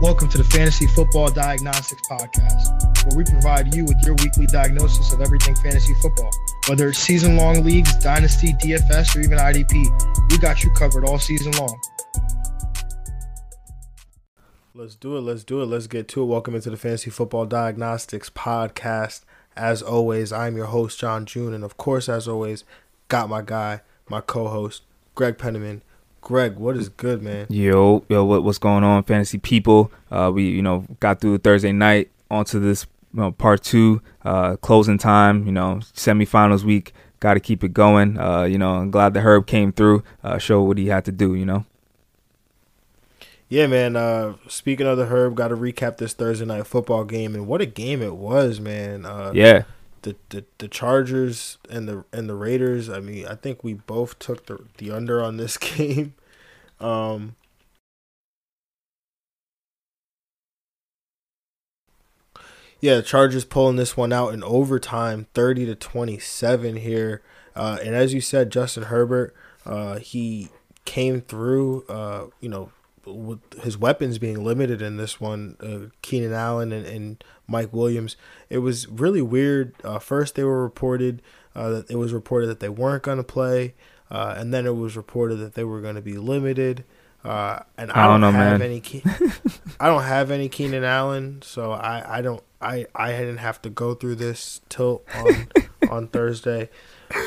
Welcome to the Fantasy Football Diagnostics Podcast, where we provide you with your weekly diagnosis of everything fantasy football. Whether it's season long leagues, dynasty, DFS, or even IDP, we got you covered all season long. Let's do it. Let's do it. Let's get to it. Welcome into the Fantasy Football Diagnostics Podcast. As always, I'm your host, John June. And of course, as always, got my guy, my co host, Greg Penniman. Greg, what is good, man? Yo, yo, what, what's going on, fantasy people? Uh, we, you know, got through Thursday night onto this you know, part two, uh, closing time. You know, semifinals week. Got to keep it going. Uh, you know, I'm glad the Herb came through, uh, show what he had to do. You know. Yeah, man. Uh, speaking of the Herb, got to recap this Thursday night football game, and what a game it was, man. Uh, yeah. The, the the Chargers and the and the Raiders. I mean, I think we both took the the under on this game. Um, yeah, the Chargers pulling this one out in overtime, thirty to twenty seven here. Uh, and as you said, Justin Herbert, uh, he came through. Uh, you know, with his weapons being limited in this one, uh, Keenan Allen and, and, Mike Williams. It was really weird. Uh, first, they were reported uh, that it was reported that they weren't going to play, uh, and then it was reported that they were going to be limited. Uh, and I, I don't, don't, know, have man. any. Ke- I don't have any Keenan Allen, so I, I don't I, I didn't have to go through this till on on Thursday,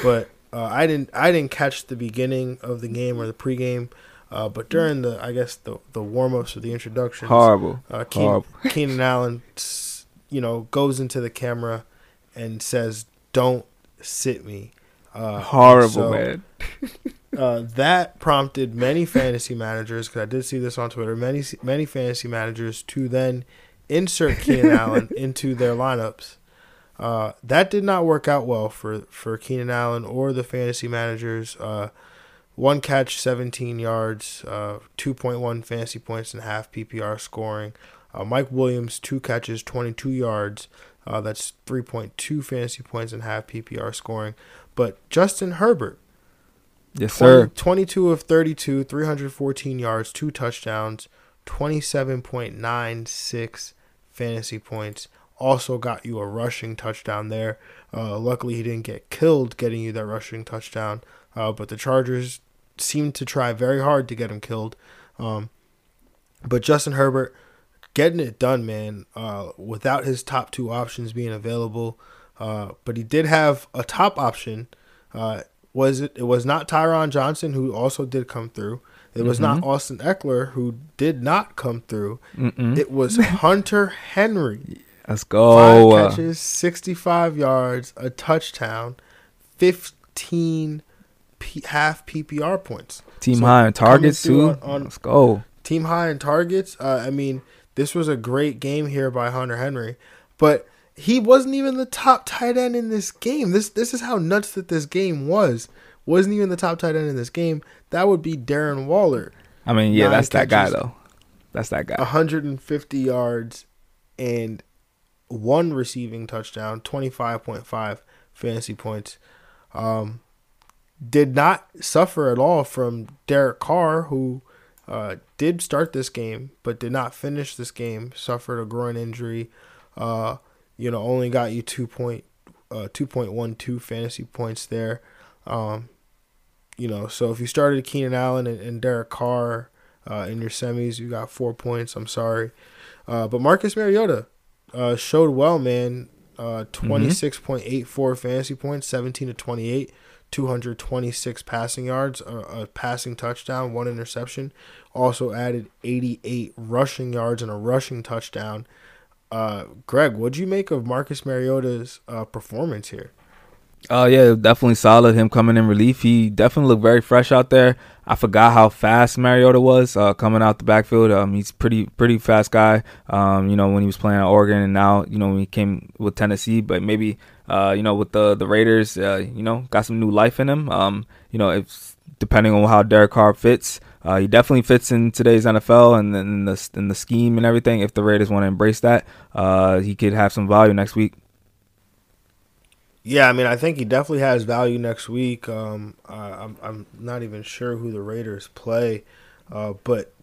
but uh, I didn't I didn't catch the beginning of the game or the pregame. Uh, but during the, I guess the the warm ups or the introductions, horrible. Uh, Keen, horrible. Keenan Allen, you know, goes into the camera and says, "Don't sit me." Uh, horrible, so, man. uh, that prompted many fantasy managers, because I did see this on Twitter, many many fantasy managers to then insert Keenan Allen into their lineups. Uh, that did not work out well for for Keenan Allen or the fantasy managers. Uh, one catch, 17 yards, uh, 2.1 fantasy points and half PPR scoring. Uh, Mike Williams, two catches, 22 yards. Uh, that's 3.2 fantasy points and half PPR scoring. But Justin Herbert, yes, 20, sir. 22 of 32, 314 yards, two touchdowns, 27.96 fantasy points. Also got you a rushing touchdown there. Uh, luckily, he didn't get killed getting you that rushing touchdown. Uh, but the Chargers seemed to try very hard to get him killed. Um, but Justin Herbert getting it done, man, uh, without his top two options being available. Uh, but he did have a top option. Uh, was it? It was not Tyron Johnson, who also did come through. It was mm-hmm. not Austin Ekeler who did not come through. Mm-mm. It was Hunter Henry. Let's go. Five catches, 65 yards, a touchdown, 15 P- half PPR points. Team so high in targets too. On, on Let's go. Team high in targets. Uh, I mean, this was a great game here by Hunter Henry, but he wasn't even the top tight end in this game. This this is how nuts that this game was. Wasn't even the top tight end in this game. That would be Darren Waller. I mean, yeah, that's that guy though. That's that guy. 150 yards and one receiving touchdown, 25.5 fantasy points. Um, did not suffer at all from Derek Carr, who uh, did start this game but did not finish this game. Suffered a groin injury. Uh, you know, only got you two point uh, two point one two fantasy points there. Um, you know, so if you started Keenan Allen and, and Derek Carr uh, in your semis, you got four points. I'm sorry, uh, but Marcus Mariota uh, showed well, man. Uh, 26.84 mm-hmm. fantasy points, 17 to 28. 226 passing yards, a, a, passing touchdown, one interception. Also added 88 rushing yards and a rushing touchdown. Uh, Greg, what'd you make of Marcus Mariota's uh, performance here? Oh uh, yeah, definitely solid. Him coming in relief, he definitely looked very fresh out there. I forgot how fast Mariota was uh, coming out the backfield. Um, he's pretty pretty fast guy. Um, you know when he was playing at Oregon, and now you know when he came with Tennessee. But maybe uh, you know with the the Raiders, uh, you know got some new life in him. Um, you know if depending on how Derek Carr fits, uh, he definitely fits in today's NFL and then the in the scheme and everything. If the Raiders want to embrace that, uh, he could have some value next week. Yeah, I mean, I think he definitely has value next week. Um, uh, I'm I'm not even sure who the Raiders play, uh, but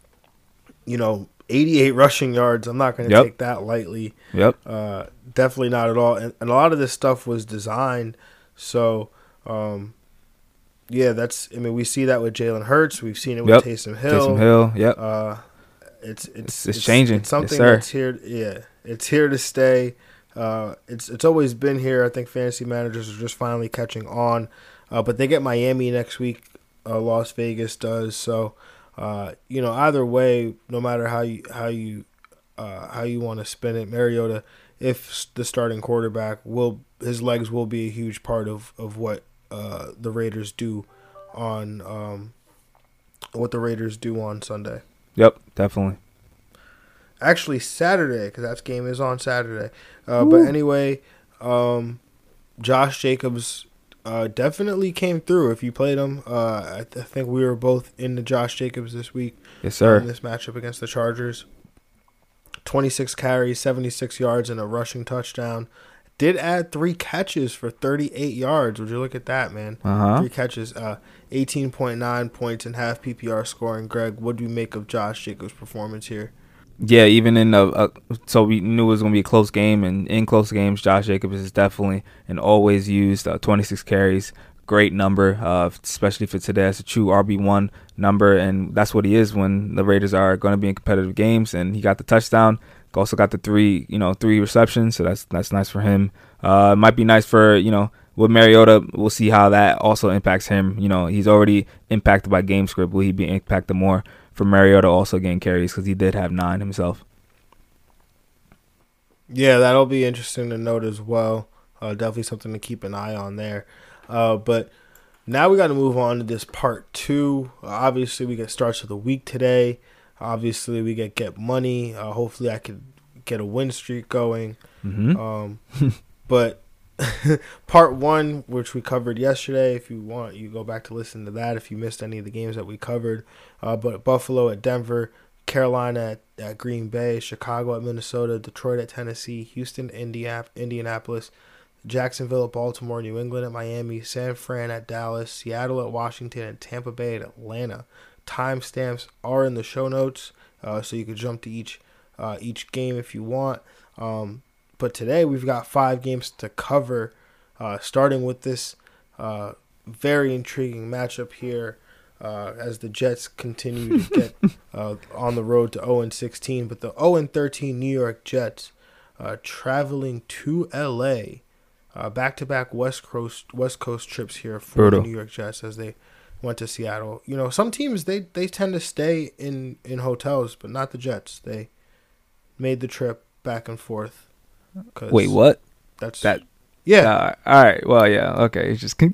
you know, 88 rushing yards. I'm not going to Yep. take that lightly. Yep. Uh, definitely not at all. And, and a lot of this stuff was designed. So, um, yeah, that's. I mean, we see that with Jalen Hurts. We've seen it with Yep. Taysom Hill. Taysom Hill. Yep. Uh, it's it's It's- it's changing. It's something Yes, that's here. Yeah, it's here to stay. Uh, it's it's always been here. I think fantasy managers are just finally catching on. Uh, but they get Miami next week. Uh, Las Vegas does. So, uh, you know, either way, no matter how you how you uh, how you want to spin it, Mariota, if the starting quarterback will his legs will be a huge part of of what uh, the Raiders do on um, what the Raiders do on Sunday. Yep. Definitely. Actually, Saturday because that game is on Saturday. Uh, but anyway, um, Josh Jacobs uh, definitely came through. If you played him, uh, I, th- I think we were both into Josh Jacobs this week. Yes, sir. in this matchup against the Chargers. 26 carries, 76 yards, and a rushing touchdown. Did add three catches for 38 yards. Would you look at that, man? Uh huh. Three catches, uh, 18.9 points and half PPR scoring. Greg, what do you make of Josh Jacobs' performance here? Yeah, even in a, a so we knew it was gonna be a close game, and in close games, Josh Jacobs is definitely and always used uh, 26 carries, great number, uh, especially for today. That's a true RB one number, and that's what he is when the Raiders are going to be in competitive games. And he got the touchdown, also got the three, you know, three receptions, so that's that's nice for him. Uh, might be nice for you know with Mariota. We'll see how that also impacts him. You know, he's already impacted by game script. Will he be impacted more? For Mariota also getting carries because he did have nine himself. Yeah, that'll be interesting to note as well. Uh, definitely something to keep an eye on there. Uh, but now we got to move on to this part two. Obviously, we get starts of the week today. Obviously, we get get money. Uh, hopefully, I could get a win streak going. Mm-hmm. Um, but part one, which we covered yesterday, if you want, you go back to listen to that if you missed any of the games that we covered. Uh, but Buffalo at Denver, Carolina at, at Green Bay, Chicago at Minnesota, Detroit at Tennessee, Houston, Indiap- Indianapolis, Jacksonville at Baltimore, New England at Miami, San Fran at Dallas, Seattle at Washington, and Tampa Bay at Atlanta. Timestamps are in the show notes, uh, so you can jump to each uh, each game if you want. Um, but today we've got five games to cover, uh, starting with this uh, very intriguing matchup here uh, as the Jets continue to get uh, on the road to 0 16. But the 0 13 New York Jets uh, traveling to LA, back to back West Coast West Coast trips here for Brutal. the New York Jets as they went to Seattle. You know, some teams they, they tend to stay in, in hotels, but not the Jets. They made the trip back and forth. Wait, what? That's That- yeah. Uh, all right. Well, yeah. Okay. It's just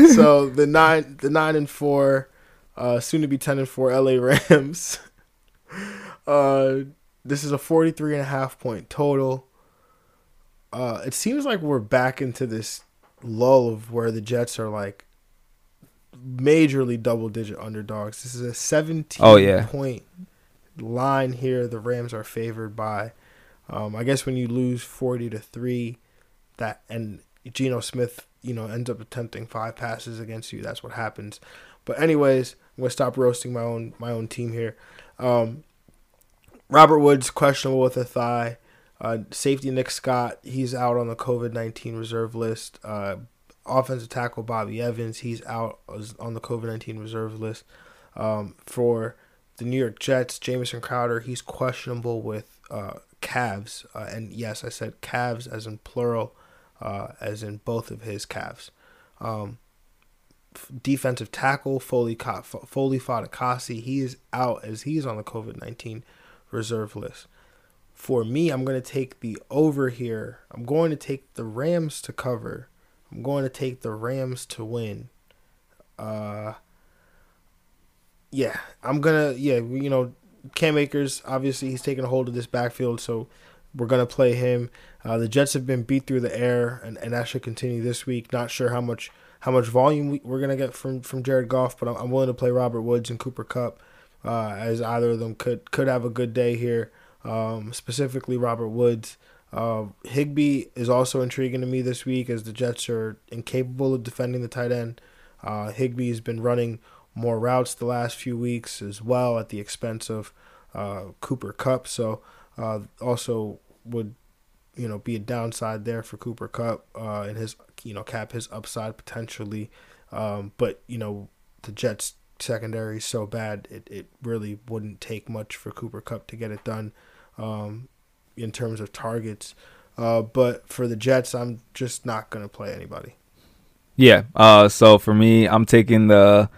so the nine the nine and four, uh, soon to be ten and four LA Rams. Uh, this is a 43 and a half point total. Uh, it seems like we're back into this lull of where the Jets are like majorly double digit underdogs. This is a 17 Oh, yeah. point line here. The Rams are favored by. Um, I guess when you lose 40 to 3, that and Geno Smith, you know, ends up attempting five passes against you, that's what happens. But anyways, I'm gonna stop roasting my own my own team here. Um, Robert Woods questionable with a thigh. Uh, safety Nick Scott, he's out on the COVID nineteen reserve list. Uh, offensive tackle Bobby Evans, he's out on the COVID nineteen reserve list. Um, for the New York Jets, Jamison Crowder, he's questionable with uh, calves. Uh, and yes, I said calves as in plural, uh, as in both of his calves. Um, defensive tackle Foley Foley Fatukasi, he is out as he's on the COVID nineteen reserve list. For me, I'm going to take the over here. I'm going to take the Rams to cover. I'm going to take the Rams to win. Uh, yeah, I'm gonna yeah you know Cam Akers obviously he's taking a hold of this backfield, so we're gonna play him. Uh, the Jets have been beat through the air, and, and that should continue this week. Not sure how much how much volume we, we're gonna get from from Jared Goff, but I'm, I'm willing to play Robert Woods and Cooper Kupp, uh, as either of them could could have a good day here. Um, specifically Robert Woods. Uh, Higbee is also intriguing to me this week as the Jets are incapable of defending the tight end. Uh, Higbee has been running more routes the last few weeks as well at the expense of uh, Cooper Kupp. So uh, also would you know be a downside there for Cooper Kupp uh, and his you know cap his upside potentially. Um, but you know the Jets secondary is so bad it, it really wouldn't take much for Cooper Kupp to get it done um, in terms of targets. Uh, but for the Jets, I'm just not gonna play anybody. Yeah. Uh, so for me, I'm taking the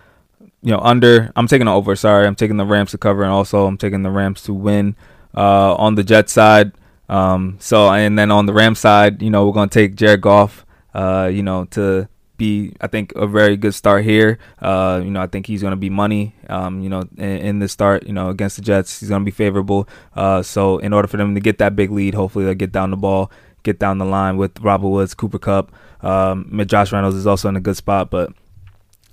you know under. I'm taking the over. Sorry, I'm taking the Rams to cover, and also I'm taking the Rams to win. Uh, on the Jets side. Um, so and then on the Rams side, you know, we're gonna take Jared Goff. Uh, you know, to be I think a very good start here. Uh, you know, I think he's going to be money. Um, you know, in, in the start, you know, against the Jets, he's going to be favorable. Uh, so in order for them to get that big lead, hopefully they'll get down the ball, get down the line with Robert Woods, Cooper Kupp. Um, Josh Reynolds is also in a good spot, but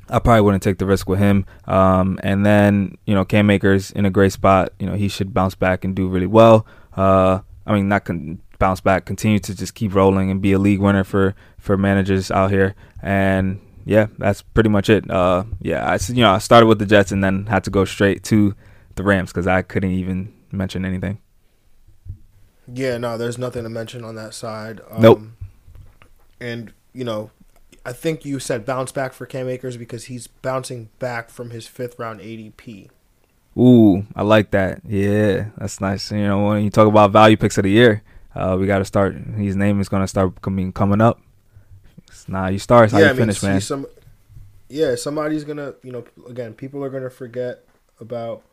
I probably wouldn't take the risk with him. Um, and then you know, Cam Akers in a great spot. You know, he should bounce back and do really well. Uh, I mean, not con- bounce back, continue to just keep rolling and be a league winner for for managers out here. And yeah, that's pretty much it. Uh, yeah, I you know I started with the Jets and then had to go straight to the Rams because I couldn't even mention anything. Yeah, no, there's nothing to mention on that side. Um, nope. And you know, I think you said bounce back for Cam Akers because he's bouncing back from his fifth round ADP. Ooh, I like that. Yeah, that's nice. You know, when you talk about value picks of the year, uh, we got to start. His name is going to start coming coming up. Nah, you start. How yeah, you I mean, finish, man. Some, yeah, somebody's gonna. You know, again, people are gonna forget about,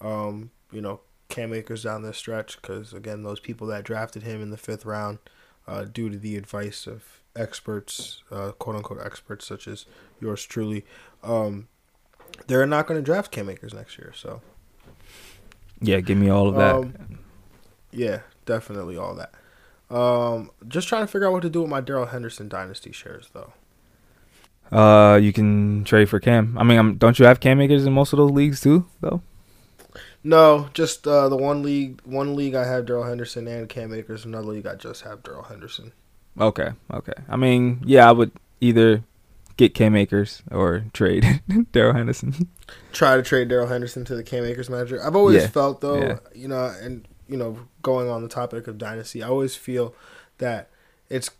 um, you know, Cam Akers down this stretch because again, those people that drafted him in the fifth round, uh, due to the advice of experts, uh, quote unquote experts such as yours truly, um, they're not going to draft Cam Akers next year. So, yeah, give me all of that. Um, yeah, definitely all that. Um, just trying to figure out what to do with my Darrell Henderson dynasty shares, though. Uh, you can trade for Cam. I mean, I'm, don't you have Cam Akers in most of those leagues too, though? No, just uh, the one league. One league I have Darrell Henderson and Cam Akers. Another league I just have Darrell Henderson. Okay, okay. I mean, yeah, I would either get Cam Akers or trade Darrell Henderson. Try to trade Darrell Henderson to the Cam Akers manager. I've always yeah. felt though, yeah. you know, and you know, going on the topic of dynasty, I always feel that it's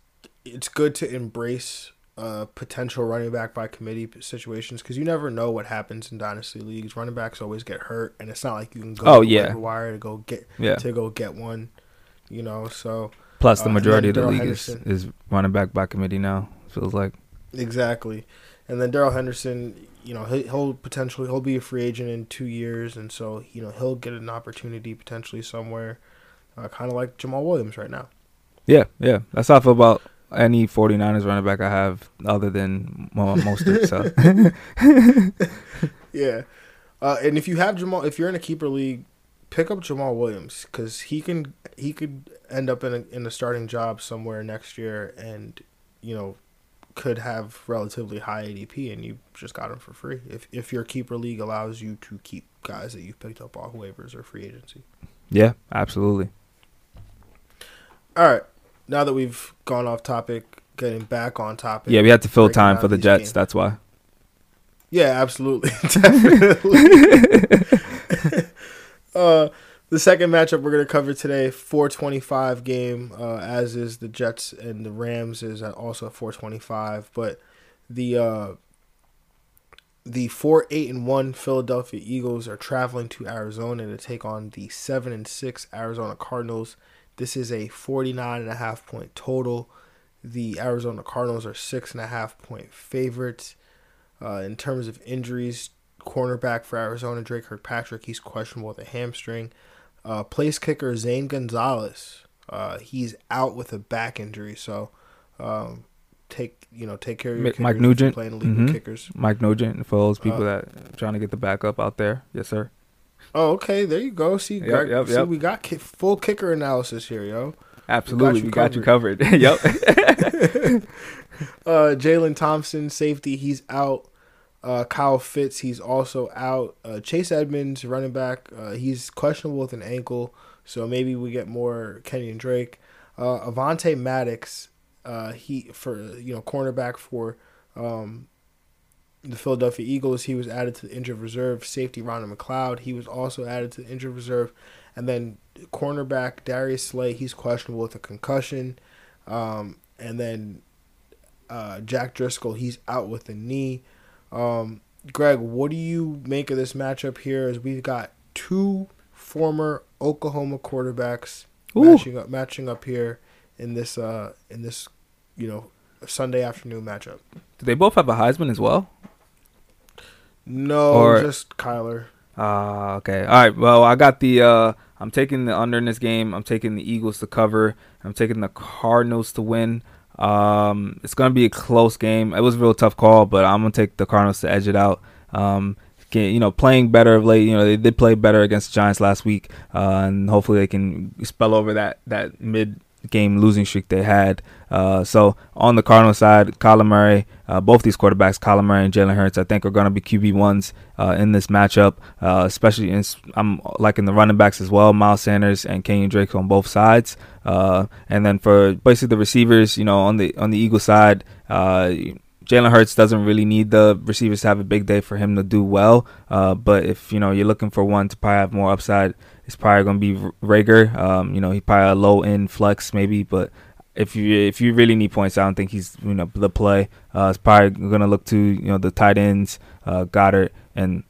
it's good to embrace uh, potential running back by committee situations because you never know what happens in dynasty leagues. Running backs always get hurt, and it's not like you can go oh, yeah. wire to go get yeah. to go get one. You know, so plus the uh, majority of the league is, is running back by committee now. Feels like exactly, and then Darrell Henderson, you know, he'll potentially he'll be a free agent in two years, and so you know he'll get an opportunity potentially somewhere, uh, kind of like Jamaal Williams right now. Yeah, yeah, that's how I feel about any 49ers running back I have other than well, Mostert. So yeah, uh, and if you have Jamaal, if you're in a keeper league, pick up Jamaal Williams because he can he could end up in a, in a starting job somewhere next year, and you know could have relatively high ADP, and you just got him for free. If if your keeper league allows you to keep guys that you've picked up off waivers or free agency. Yeah, absolutely. All right now that we've gone off topic, getting back on topic. Yeah, we had to fill time for the Jets. Games. That's why. Yeah, absolutely, definitely. uh, the second matchup we're going to cover today, 425 game, uh, as is the Jets and the Rams is also 425. But the uh, the four eight and one Philadelphia Eagles are traveling to Arizona to take on the seven and six Arizona Cardinals. This is a 49 and a half point total. The Arizona Cardinals are six and a half point favorites. Uh, in terms of injuries, cornerback for Arizona, Drake Kirkpatrick, he's questionable with a hamstring. Uh, place kicker Zane Gonzalez, uh, he's out with a back injury. So, um, take you know take care of your Mike Nugent playing mm-hmm. kickers. Mike Nugent for those people uh, that trying to get the backup out there. Yes, sir. Oh, okay. There you go. See, yep, Greg, yep, see, yep. we got ki- full kicker analysis here, yo. Absolutely, we got you we covered. Got you covered. yep. uh, Jalen Thompson, safety, he's out. Uh, Kyle Fitz, he's also out. Uh, Chase Edmonds, running back, uh, he's questionable with an ankle, so maybe we get more Kenyan Drake. Uh, Avonte Maddox, uh, he for you know cornerback for um, the Philadelphia Eagles, he was added to the injured reserve. Safety Ronald McLeod, he was also added to the injured reserve. And then cornerback Darius Slay, he's questionable with a concussion. Um, and then uh, Jack Driscoll, he's out with a knee. Um, Greg, what do you make of this matchup here? As we've got two former Oklahoma quarterbacks Ooh. matching up, matching up here in this uh, in this you know Sunday afternoon matchup. Do they both have a Heisman as well? No, Or- just Kyler. Ah, okay. All right. Well, I got the. Uh, I'm taking the under in this game. I'm taking the Eagles to cover. I'm taking the Cardinals to win. Um, it's gonna be a close game. It was a real tough call, but I'm gonna take the Cardinals to edge it out. Um, can, you know, playing better of late. You know, they did play better against the Giants last week, uh, and hopefully they can spell over that that mid game losing streak they had. Uh, so on the Cardinal side, Kyler Murray, uh, both these quarterbacks, Kyler Murray and Jalen Hurts, I think are going to be QB ones uh, in this matchup. Uh, especially, in, I'm liking the running backs as well, Miles Sanders and Kenyan Drake on both sides. Uh, and then for basically the receivers, you know, on the on the Eagle side. Uh, Jalen Hurts doesn't really need the receivers to have a big day for him to do well. Uh, but if you know you're looking for one to probably have more upside, it's probably going to be Reagor. Um, you know, he probably a low end flex maybe, but if you if you really need points, I don't think he's you know the play. Uh, it's probably going to look to you know the tight ends, uh, Goedert and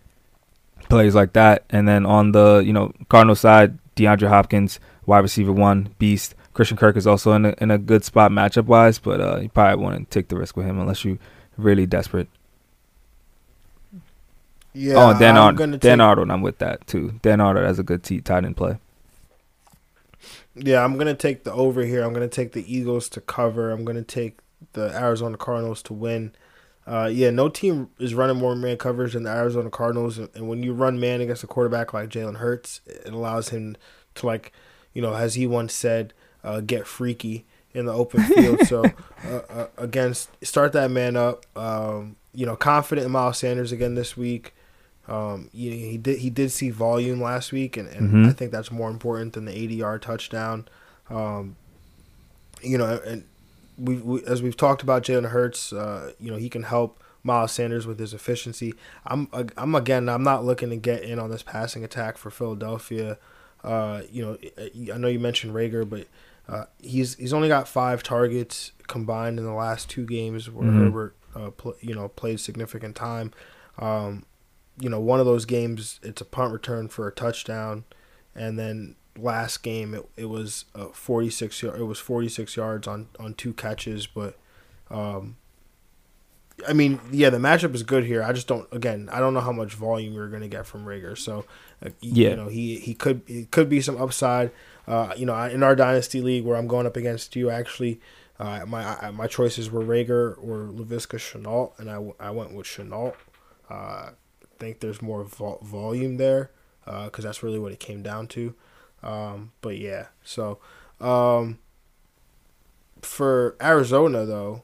plays like that. And then on the you know Cardinal side, DeAndre Hopkins, wide receiver one, beast. Christian Kirk is also in a, in a good spot matchup wise, but uh, you probably want to take the risk with him unless you really desperate. Yeah, oh, and Dan gonna Dan take- Arnold, I'm with that too. Dan Arnold has a good t- tight end play. Yeah, I'm gonna take the over here. I'm gonna take the Eagles to cover. I'm gonna take the Arizona Cardinals to win. Uh, yeah, no team is running more man coverage than the Arizona Cardinals, and, when you run man against a quarterback like Jalen Hurts, it allows him to like, you know, as he once said, uh, get freaky in the open field. so uh, uh, against start that man up. Um, you know, confident in Miles Sanders again this week. Um, you know, he did he did see volume last week, and, and Mhm. I think that's more important than the 80 yard touchdown. Um, you know, and we, we as we've talked about Jalen Hurts, uh, you know, he can help Miles Sanders with his efficiency. I'm I'm again, I'm not looking to get in on this passing attack for Philadelphia. Uh, you know, I know you mentioned Reagor, but uh, he's he's only got five targets combined in the last two games where Mhm. Herbert, uh, pl- you know, played significant time. Um, you know, one of those games, it's a punt return for a touchdown, and then last game it, it was uh, 46 it was 46 yards on on two catches, but um, I mean, yeah, the matchup is good here. I just don't again, I don't know how much volume you're going to get from Reagor. So, uh, Yeah. you know, he he could it could be some upside. Uh, you know, in our dynasty league where I'm going up against you, actually, uh, my I, my choices were Reagor or Laviska Shenault, and I, I went with Shenault. Uh, think there's more vol- volume there because that's really what it came down to. Um, but yeah, so um, for Arizona though,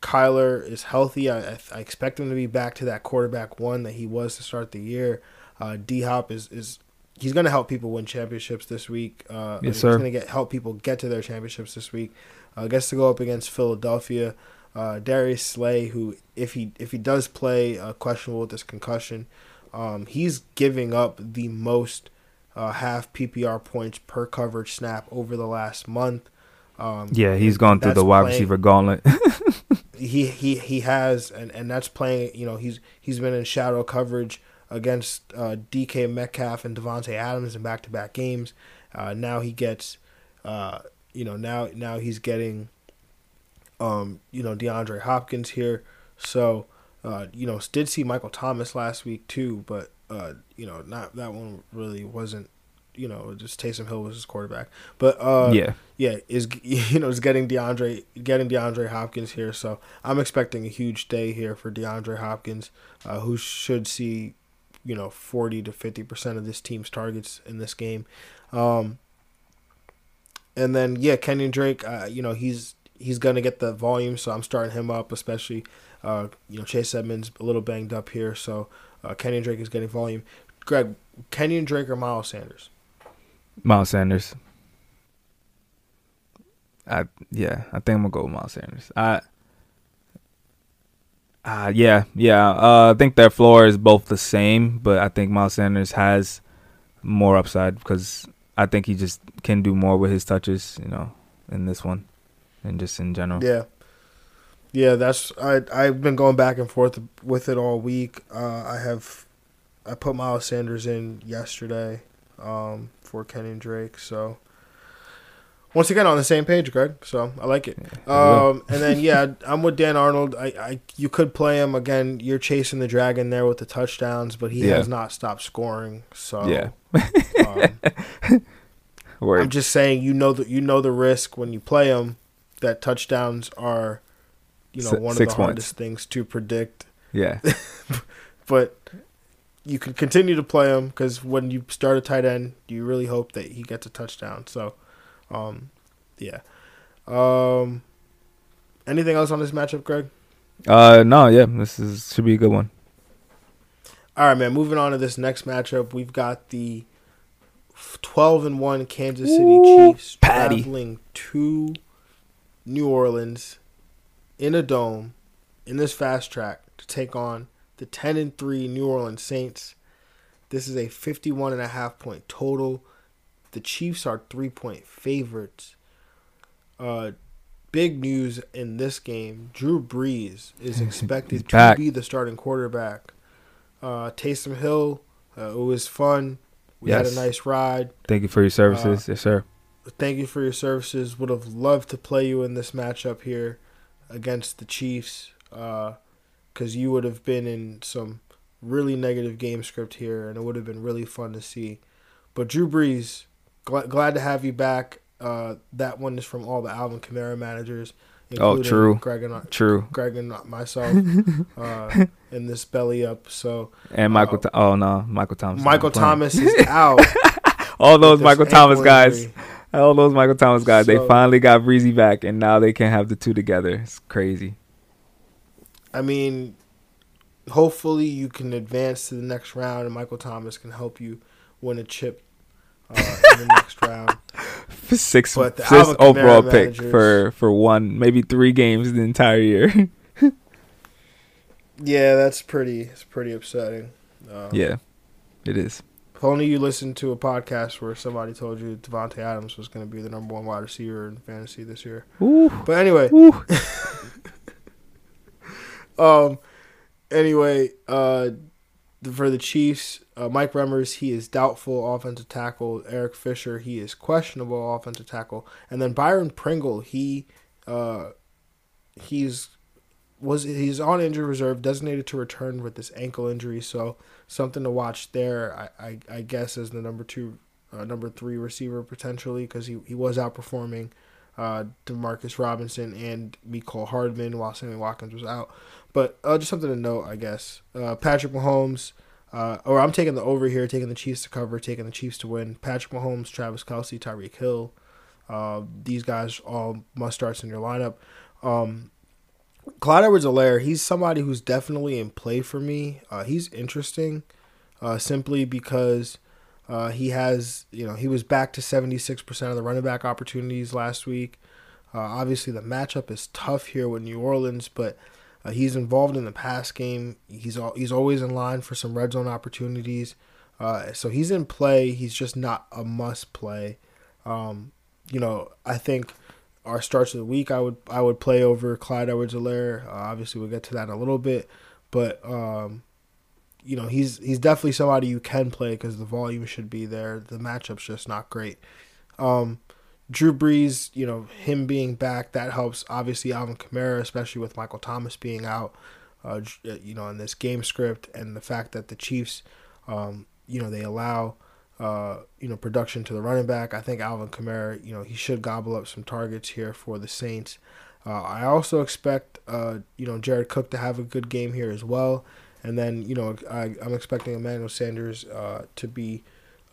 Kyler is healthy. I, I, expect him to be back to that quarterback one that he was to start the year. Uh, D Hop is is he's going to help people win championships this week. Uh, Yes, he's going to get help people get to their championships this week. Uh, gets to go up against Philadelphia. Uh, Darius Slay, who if he if he does play uh, questionable with this concussion, um, he's giving up the most uh, half PPR points per coverage snap over the last month. Um, Yeah, he's gone through the wide playing- receiver gauntlet. he he he has and and that's playing you know he's he's been in shadow coverage against uh, DK Metcalf and Davante Adams in back to back games. Uh, now he gets uh, you know now now he's getting um you know DeAndre Hopkins here. So uh, you know did see Michael Thomas last week too, but uh, you know not that one really wasn't you know just Taysom Hill was his quarterback. But uh, yeah, yeah, is you know is getting DeAndre getting DeAndre Hopkins here. So I'm expecting a huge day here for DeAndre Hopkins, uh, who should see you know 40 to 50 percent of this team's targets in this game. Um, and then yeah, Kenyan Drake, uh, you know he's he's gonna get the volume, so I'm starting him up, especially uh, you know Chase Edmonds a little banged up here, so uh, Kenyan Drake is getting volume. Greg, Kenyan Drake or Miles Sanders? Miles Sanders. I yeah, I think I'm gonna go with Miles Sanders. I Uh, yeah, yeah. Uh, I think their floor is both the same, but I think Miles Sanders has more upside because I think he just can do more with his touches, you know, in this one and just in general. Yeah. Yeah, that's I I've been going back and forth with it all week. Uh, I have I put Miles Sanders in yesterday um, for Kenny Drake, so once again on the same page, Greg. So I like it. Um, and then yeah, I'm with Dan Arnold. I, I you could play him again. You're chasing the dragon there with the touchdowns, but he Yeah. has not stopped scoring. So Yeah. um, I'm just saying, you know that you know the risk when you play him. That touchdowns are, you know, one of the points. hardest things to predict. yeah. But you can continue to play him because when you start a tight end, you really hope that he gets a touchdown. So, um, yeah. Um, anything else on this matchup, Greg? Uh, no, yeah. This is should be a good one. All right, man. Moving on to this next matchup, we've got the twelve and one Kansas City Ooh, Chiefs Patty. traveling to New Orleans in a dome in this fast track to take on the ten and three New Orleans Saints. This is a 51 and a half point total. The Chiefs are three point favorites. Uh, big news in this game: Drew Brees is expected to back. be the starting quarterback. Uh, Taysom Hill, uh, it was fun. We had a nice ride. Thank you for your Uh, services, yes, sir. Thank you for your services. Would have loved to play you in this matchup here against the Chiefs, because you would have been in some really negative game script here, and it would have been really fun to see. But Drew Brees, gl- glad to have you back. Uh, that one is from all the Alvin Kamara managers, Oh, true. Greg and I, True. Greg and myself uh, in this belly up. So And Michael. Uh, Tho- oh no, Michael Thomas. Michael Thomas is out. All those Michael Thomas guys. injury. All those Michael Thomas guys. they finally got Breezy back, and now they can have the two together. It's crazy. I mean, hopefully you can advance to the next round, and Michael Thomas can help you win a chip uh, in the next round. Six, But the sixth overall pick for for one, maybe three games the entire year. Yeah, that's pretty. It's pretty upsetting. Uh, yeah, it is. If only you listened to a podcast where somebody told you Davante Adams was going to be the number one wide receiver in fantasy this year. Ooh, But anyway, ooh. Um. Anyway, uh, for the Chiefs, uh, Mike Remmers he is doubtful offensive tackle. Eric Fisher he is questionable offensive tackle, and then Byron Pringle he, uh, he's was he's on injured reserve, designated to return with this ankle injury. So something to watch there. I I, I guess as the number two, uh, number three receiver potentially because he he was outperforming. Uh, Demarcus Robinson and Mecole Hardman while Sammy Watkins was out. But uh, just something to note, I guess. Uh, Patrick Mahomes, uh, or I'm taking the over here, taking the Chiefs to cover, taking the Chiefs to win. Patrick Mahomes, Travis Kelce, Tyreek Hill. Uh, these guys all must starts in your lineup. Um, Clyde Edwards-Helaire, he's somebody who's definitely in play for me. Uh, he's interesting, uh, simply because uh, he has, you know, he was back to 76% of the running back opportunities last week. Uh, obviously, the matchup is tough here with New Orleans, but uh, he's involved in the pass game. He's al- he's always in line for some red zone opportunities. Uh, so he's in play. He's just not a must play. Um, you know, I think our starts of the week, I would I would play over Clyde Edwards-Helaire. Uh, obviously, we'll get to that in a little bit, but um, you know he's he's definitely somebody you can play because the volume should be there. The matchup's just not great. Um, Drew Brees, you know him being back that helps. Obviously, Alvin Kamara, especially with Michael Thomas being out, uh, you know in this game script and the fact that the Chiefs, um, you know they allow. Uh, you know, production to the running back. I think Alvin Kamara, you know, he should gobble up some targets here for the Saints. Uh, I also expect, uh, you know, Jared Cook to have a good game here as well. And then, you know, I, I'm expecting Emmanuel Sanders uh, to be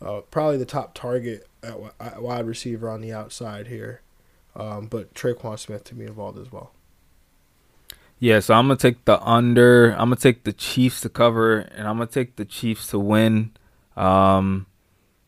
uh, probably the top target at, at wide receiver on the outside here. Um, but Tre'Quan Smith to be involved as well. Yeah, so I'm gonna take the under. I'm gonna take the Chiefs to cover, and I'm gonna take the Chiefs to win. Um,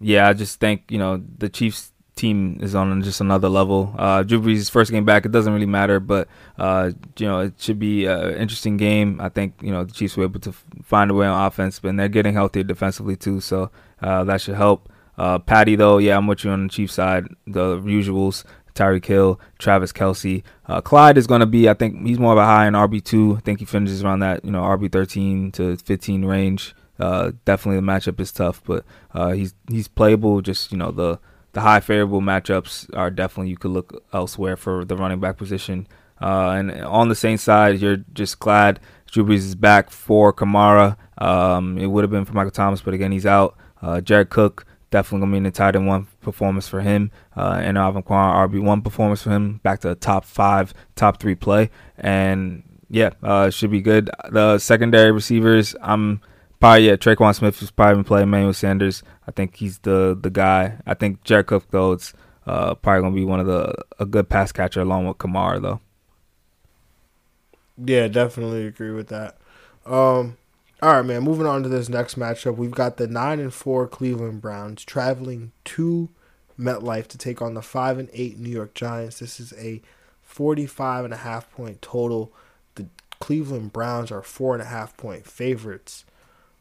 yeah, I just think you know the Chiefs team is on just another level. Uh, Drew Brees' first game back, it doesn't really matter, but uh, you know it should be an interesting game. I think you know the Chiefs were able to find a way on offense, but they're getting healthier defensively too, so uh, that should help. Uh, Patty though, yeah, I'm with you on the Chiefs side. The usuals: Tyreek Hill, Travis Kelce. Uh, Clyde is going to be, I think, he's more of a high in RB two. I think he finishes around that, you know, RB 13 to 15 range. Uh, definitely the matchup is tough, but uh, he's he's playable. Just you know the the high favorable matchups are definitely you could look elsewhere for the running back position. Uh, and on the same side, you're just glad Drew Brees is back for Kamara. Um, it would have been for Michael Thomas, but again he's out. Uh, Jared Cook definitely gonna be tight end one performance for him, uh, and Alvin Kamara RB one performance for him. Back to top five, top three play, and yeah, should be good. The secondary receivers, I'm probably yeah. Tre'Quan Smith is probably been playing Emmanuel Sanders. I think he's the the guy. I think Jared Cook though it's uh, probably gonna be one of the a good pass catcher along with Kamara though. Yeah, definitely agree with that. Um, all right, man. Moving on to this next matchup, we've got the nine and four Cleveland Browns traveling to MetLife to take on the five and eight New York Giants. This is a 45 and a half point total. The Cleveland Browns are four and a half point favorites.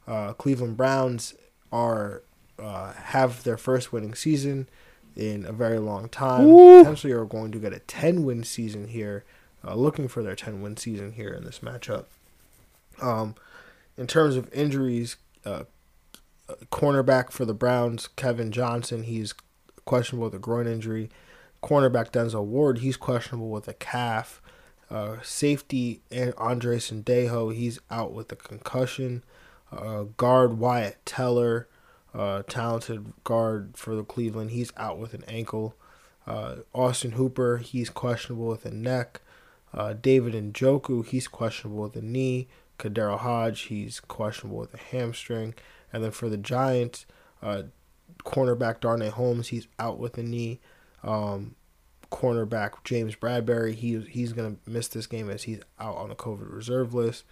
Uh, Cleveland Browns are uh, have their first winning season in a very long time. Ooh. Potentially are going to get a 10 win season here. Uh, looking for their 10 win season here in this matchup. Um, in terms of injuries, uh, cornerback for the Browns, Kevin Johnson, he's questionable with a groin injury. Cornerback Denzel Ward, he's questionable with a calf. Uh, safety and Andrew Sendejo, he's out with a concussion. Uh, guard Wyatt Teller, uh, talented guard for the Cleveland. He's out with an ankle. Uh, Austin Hooper, he's questionable with a neck. Uh, David Njoku, he's questionable with a knee. KhaDarel Hodge, he's questionable with a hamstring. And then for the Giants, uh, cornerback Darnay Holmes, he's out with a knee. Um, cornerback James Bradberry, he, he's going to miss this game as he's out on the COVID reserve list.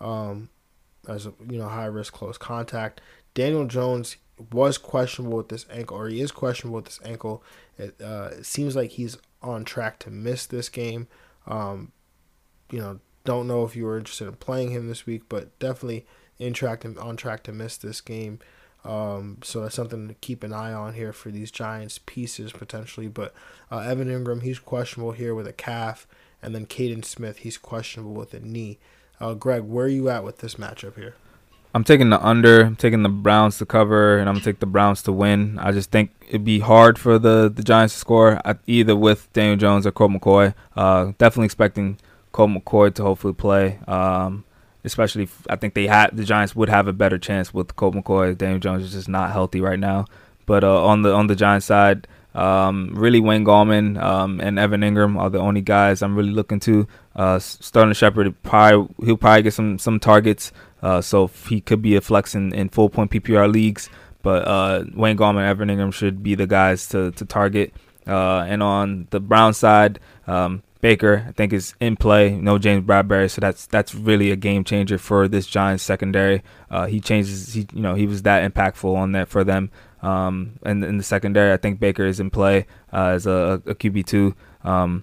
Um, as a you know high risk close contact. Daniel Jones was questionable with this ankle, or he is questionable with this ankle. It, uh, it seems like he's on track to miss this game. Um, you know, don't know if you were interested in playing him this week, but definitely in track to, on track to miss this game. Um, so that's something to keep an eye on here for these Giants pieces potentially. But uh, Evan Engram, he's questionable here with a calf, and then Kaden Smith, he's questionable with a knee. Uh, Greg, where are you at with this matchup here? I'm taking the under. I'm taking the Browns to cover, and I'm gonna take the Browns to win. I just think it'd be hard for the the Giants to score either with Daniel Jones or Colt McCoy. Uh, definitely expecting Colt McCoy to hopefully play. Um, especially, if, I think they had the Giants would have a better chance with Colt McCoy. Daniel Jones is just not healthy right now. But uh, on the on the Giants side, um, really, Wayne Gallman um, and Evan Engram are the only guys I'm really looking to. Uh, Sterling Shepard, probably he'll probably get some some targets, uh, so he could be a flex in, in full point PPR leagues. But uh, Wayne Gallman, and Evan Engram should be the guys to to target. Uh, and on the Brown side, um, Baker I think is in play. No James Bradberry, so that's that's really a game changer for this Giants secondary. Uh, he changes, he you know he was that impactful on that for them. Um, and in the secondary, I think Baker is in play uh, as a, a QB two. Um,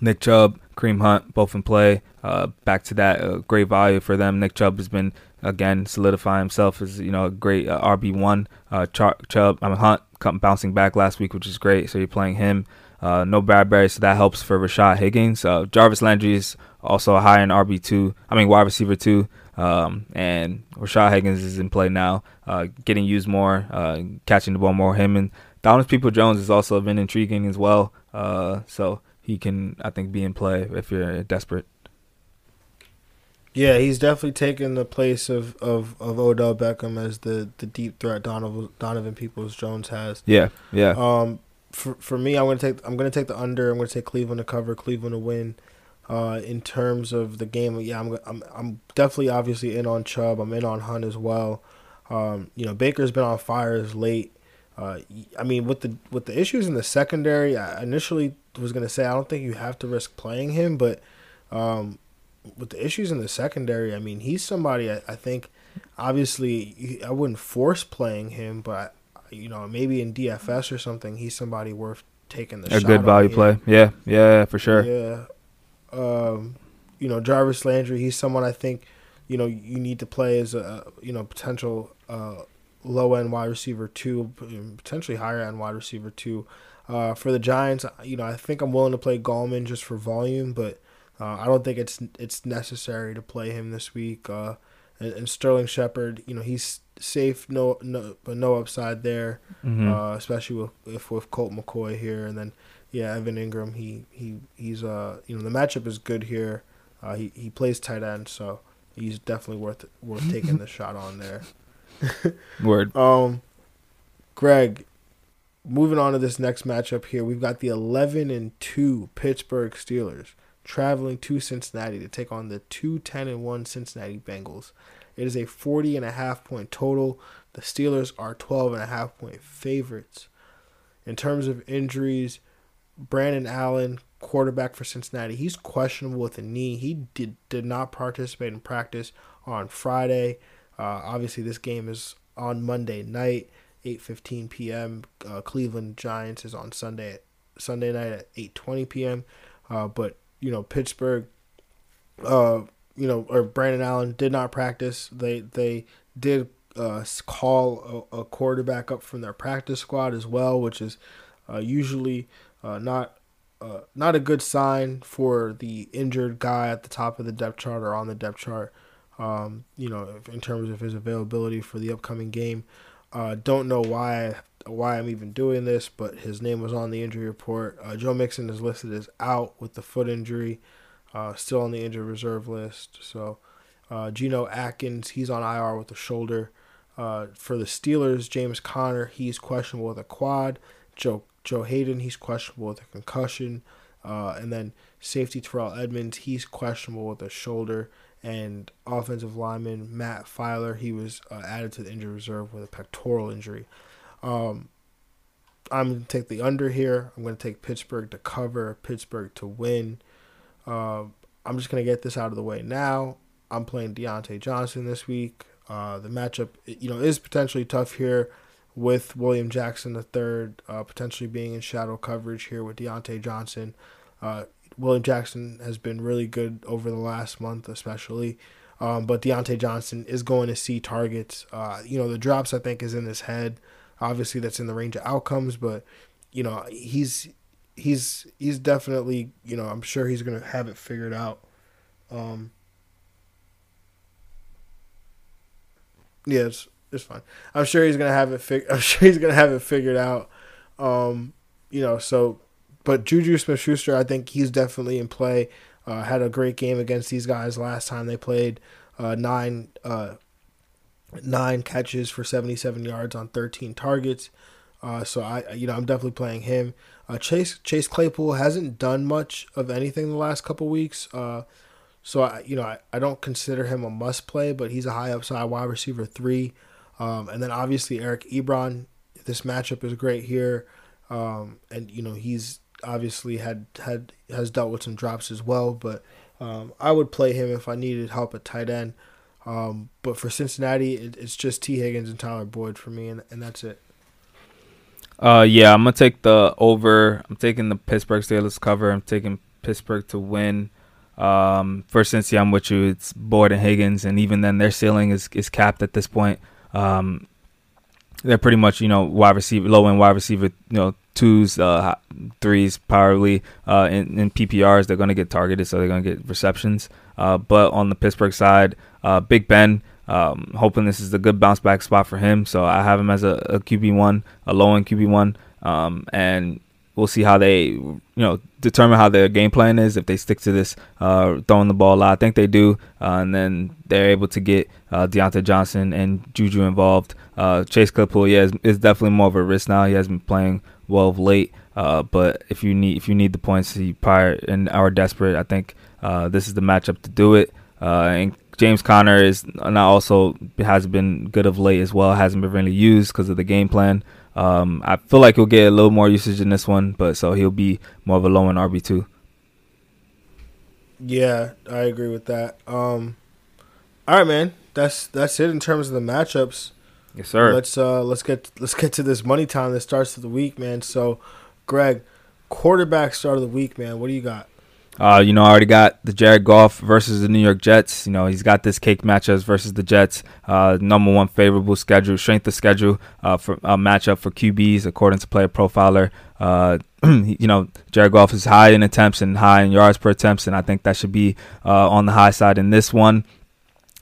Nick Chubb, Kareem Hunt, both in play. Uh, back to that uh, great value for them. Nick Chubb has been again solidifying himself as you know a great uh, RB one. Uh, Chubb, I mean Hunt, come bouncing back last week, which is great. So you're playing him. Uh, no Bradberry, so that helps for Rashad Higgins. Uh, Jarvis Landry is also high in RB two. I mean wide receiver two. Um, and Rashad Higgins is in play now, getting used more, catching the ball more. Him and Donovan People Jones has also been intriguing as well. So he can, I think, be in play if you're desperate. Yeah, he's definitely taken the place of, of, of Odell Beckham as the, the deep threat Donovan Donovan Peoples Jones has. Yeah, yeah. Um, for for me, I'm gonna take I'm gonna take the under. I'm gonna take Cleveland to cover, Cleveland to win. Uh, in terms of the game, yeah, I'm, I'm I'm definitely obviously in on Chubb. I'm in on Hunt as well. Um, you know, Baker's been on fire as late. Uh, I mean, with the with the issues in the secondary, I initially was gonna say I don't think you have to risk playing him, but um, with the issues in the secondary, I mean, he's somebody I, I think. Obviously, I wouldn't force playing him, but you know, maybe in DFS or something, he's somebody worth taking the a good value play. Yeah, yeah, for sure. Yeah. Um, you know, Jarvis Landry, he's someone I think, you know, you need to play as a, you know, potential uh, low end wide receiver two, potentially higher end wide receiver two. Uh, for the Giants, you know, I think I'm willing to play Gallman just for volume, but uh, I don't think it's it's necessary to play him this week. Uh, and, and Sterling Shepard, you know, he's safe, no, no, but no upside there, Mhm. uh, especially with if with Colt McCoy here, and then yeah, Evan Engram. He he he's uh you know the matchup is good here. Uh, he he plays tight end, so he's definitely worth worth taking the shot on there. Word. Um, Greg, moving on to this next matchup here, we've got the 11 and 2 Pittsburgh Steelers traveling to Cincinnati to take on the 2 10 and 1 Cincinnati Bengals. It is a 40 and a half point total. The Steelers are 12 and a half point favorites. In terms of injuries, Brandon Allen, quarterback for Cincinnati, he's questionable with a knee. He did did not participate in practice on Friday. Uh, obviously, this game is on Monday night, 8:15 p.m. Uh, Cleveland Giants is on Sunday Sunday night at 8:20 p.m. Uh, but you know Pittsburgh, uh, you know, or Brandon Allen did not practice. They they did uh, call a, a quarterback up from their practice squad as well, which is uh, usually uh, not uh, not a good sign for the injured guy at the top of the depth chart or on the depth chart. Um, you know, in terms of his availability for the upcoming game. Uh, don't know why why I'm even doing this, but his name was on the injury report. Uh, Joe Mixon is listed as out with the foot injury, uh, still on the injured reserve list. So, uh, Geno Atkins, he's on IR with the shoulder. Uh, for the Steelers, James Conner, he's questionable with a quad. Joe Joe Haden, he's questionable with a concussion. Uh, and then safety Terrell Edmunds, he's questionable with a shoulder. And offensive lineman Matt Feiler, he was uh, added to the injured reserve with a pectoral injury. Um, I'm going to take the under here. I'm going to take Pittsburgh to cover, Pittsburgh to win. Uh, I'm just going to get this out of the way now. I'm playing Diontae Johnson this week. Uh, the matchup, you know, is potentially tough here with William Jackson III uh, potentially being in shadow coverage here with Diontae Johnson. Uh, William Jackson has been really good over the last month, especially. Um, but Diontae Johnson is going to see targets. Uh, you know, the drops I think is in his head. Obviously, that's in the range of outcomes, but you know, he's he's he's definitely you know I'm sure he's gonna have it figured out. Um, yeah, it's it's fine. I'm sure he's gonna have it. Fig- I'm sure he's gonna have it figured out. Um, you know, so but Juju Smith Schuster, I think he's definitely in play. Uh, had a great game against these guys last time they played. Uh, nine uh, nine catches for 77 yards on 13 targets. Uh, so I, you know, I'm definitely playing him. Uh, Chase Chase Claypool hasn't done much of anything the last couple weeks. Uh, so I, you know, I, I don't consider him a must play, but he's a high upside wide receiver three. Um, and then obviously Eric Ebron. This matchup is great here, um, and you know he's obviously had had has dealt with some drops as well. But um, I would play him if I needed help at tight end. Um, but for Cincinnati, it, it's just Tee Higgins and Tyler Boyd for me, and, and that's it. Uh, yeah, I'm gonna take the over. I'm taking the Pittsburgh Steelers cover. I'm taking Pittsburgh to win. Um, for Cincy, I'm with you. It's Boyd and Higgins, and even then, their ceiling is is capped at this point. Um, they're pretty much you know wide receiver, low end wide receiver, you know twos, uh, threes, probably uh, in, in PPRs. They're gonna get targeted, so they're gonna get receptions. Uh, but on the Pittsburgh side, uh, Big Ben. Um, hoping this is a good bounce back spot for him. So I have him as a, a QB one, a low end QB one, um, and we'll see how they, you know, determine how their game plan is. If they stick to this uh, throwing the ball a lot, I think they do, uh, and then they're able to get uh, Diontae Johnson and Juju involved. Uh, Chase Claypool, yeah, is, is definitely more of a risk now. He has been playing well of late, uh, but if you need if you need the points, you probably and are desperate. I think uh, this is the matchup to do it. Uh, and James Conner is now also has been good of late as well. Hasn't been really used because of the game plan. Um, I feel like he'll get a little more usage in this one, but so he'll be more of a low end RB two. Yeah, I agree with that. Um, all right, man. That's that's it in terms of the matchups. Yes, sir. Let's uh let's get let's get to this money time that starts of the week, man. So, Greg, quarterback start of the week, man. What do you got? Uh, you know, I already got the Jared Goff versus the New York Jets. You know, he's got this cake matchups versus the Jets. Uh, number one favorable schedule, strength of schedule uh, for a matchup for QBs according to Player Profiler. Uh, you know, Jared Goff is high in attempts and high in yards per attempts, and I think that should be uh, on the high side in this one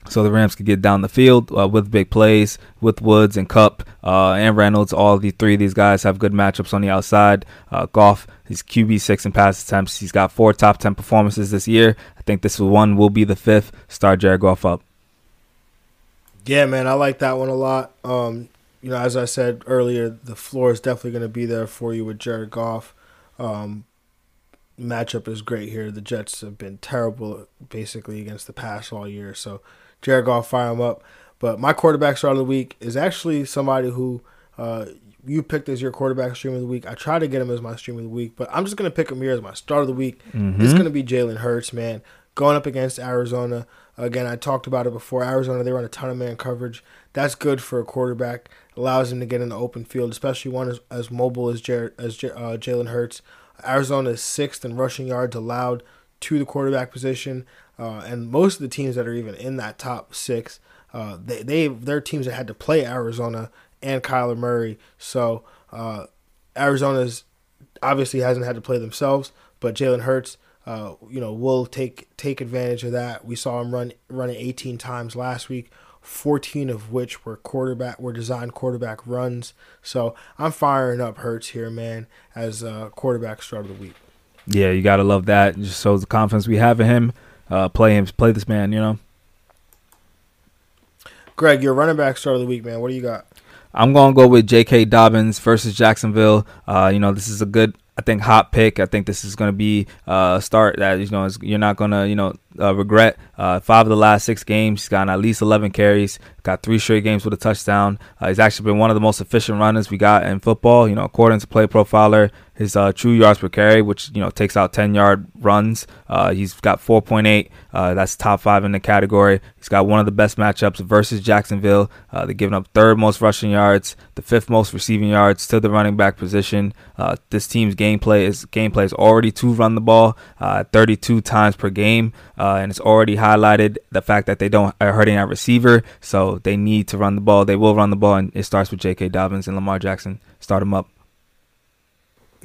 so the Rams could get down the field uh, with big plays with Woods and Kupp uh, and Reynolds. All the three of these guys have good matchups on the outside. Uh, Goff, he's QB six in pass attempts. He's got four top ten performances this year. I think this one will be the fifth. Start Jared Goff up. Yeah, man, I like that one a lot. Um, you know, as I said earlier, the floor is definitely going to be there for you with Jared Goff. Um, matchup is great here. The Jets have been terrible basically against the pass all year, so Jared Goff, fire him up. But my quarterback start of the week is actually somebody who uh, you picked as your quarterback stream of the week. I try to get him as my stream of the week, but I'm just gonna pick him here as my start of the week. Mm-hmm. It's gonna be Jalen Hurts, man, going up against Arizona. Again, I talked about it before. Arizona, they run a ton of man coverage. That's good for a quarterback. Allows him to get in the open field, especially one as, as mobile as Jared, as J, uh, Jalen Hurts. Arizona is sixth in rushing yards allowed to the quarterback position. Uh, and most of the teams that are even in that top six, uh, they they they're teams that had to play Arizona and Kyler Murray. So uh, Arizona's obviously hasn't had to play themselves, but Jalen Hurts, uh, you know, will take take advantage of that. We saw him run running 18 times last week. 14 of which were quarterback were designed quarterback runs. So I'm firing up Hurts here, man, as a quarterback start of the week. Yeah, you gotta love that. Just shows the confidence we have in him uh, play him, play this man. You know. Greg, your running back start of the week, man. What do you got? I'm gonna go with J.K. Dobbins versus Jacksonville. Uh, you know, this is a good, I think, hot pick. I think this is gonna be uh, a start that you know you're not gonna you know uh, regret. Uh, five of the last six games, he's gotten at least 11 carries. Got three straight games with a touchdown. Uh, he's actually been one of the most efficient runners we got in football. You know, according to Play Profiler, his uh, true yards per carry, which you know takes out 10 yard runs. Uh, he's got 4.8. Uh, that's top five in the category. He's got one of the best matchups versus Jacksonville. They're giving up third most rushing yards, the fifth most receiving yards to the running back position. This team's gameplay is gameplay is already to run the ball uh, 32 times per game, and it's already highlighted the fact that they don't are hurting at receiver, so they need to run the ball. They will run the ball, and it starts with J.K. Dobbins and Lamar Jackson. Start them up.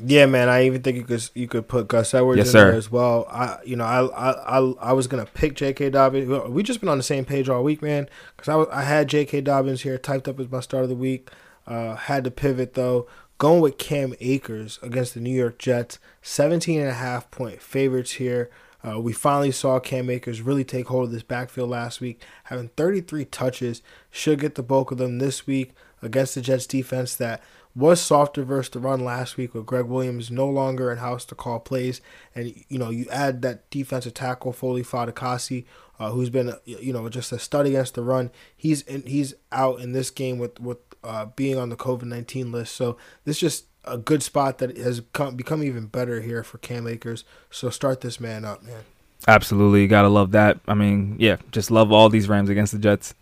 Yeah, man. I even think you could you could put Gus Edwards yes, in sir. there as well. I you know I I I, I was gonna pick J.K. Dobbins. We just been on the same page all week, man. Because I was, I had J.K. Dobbins here typed up as my start of the week. Uh, had to pivot though. Going with Cam Akers against the New York Jets. 17 and a half point favorites here. Uh, we finally saw Cam Akers really take hold of this backfield last week, having 33 touches. Should get the bulk of them this week against the Jets defense that was softer versus the run last week with Gregg Williams no longer in house to call plays. And, you know, you add that defensive tackle, Foley Fatukasi, uh, who's been, you know, just a stud against the run. He's in, he's out in this game with, with uh, being on the COVID 19 list. So this just a good spot that has come, become even better here for Cam Akers. So start this man up, man. Absolutely. You got to love that. I mean, yeah, just love all these Rams against the Jets.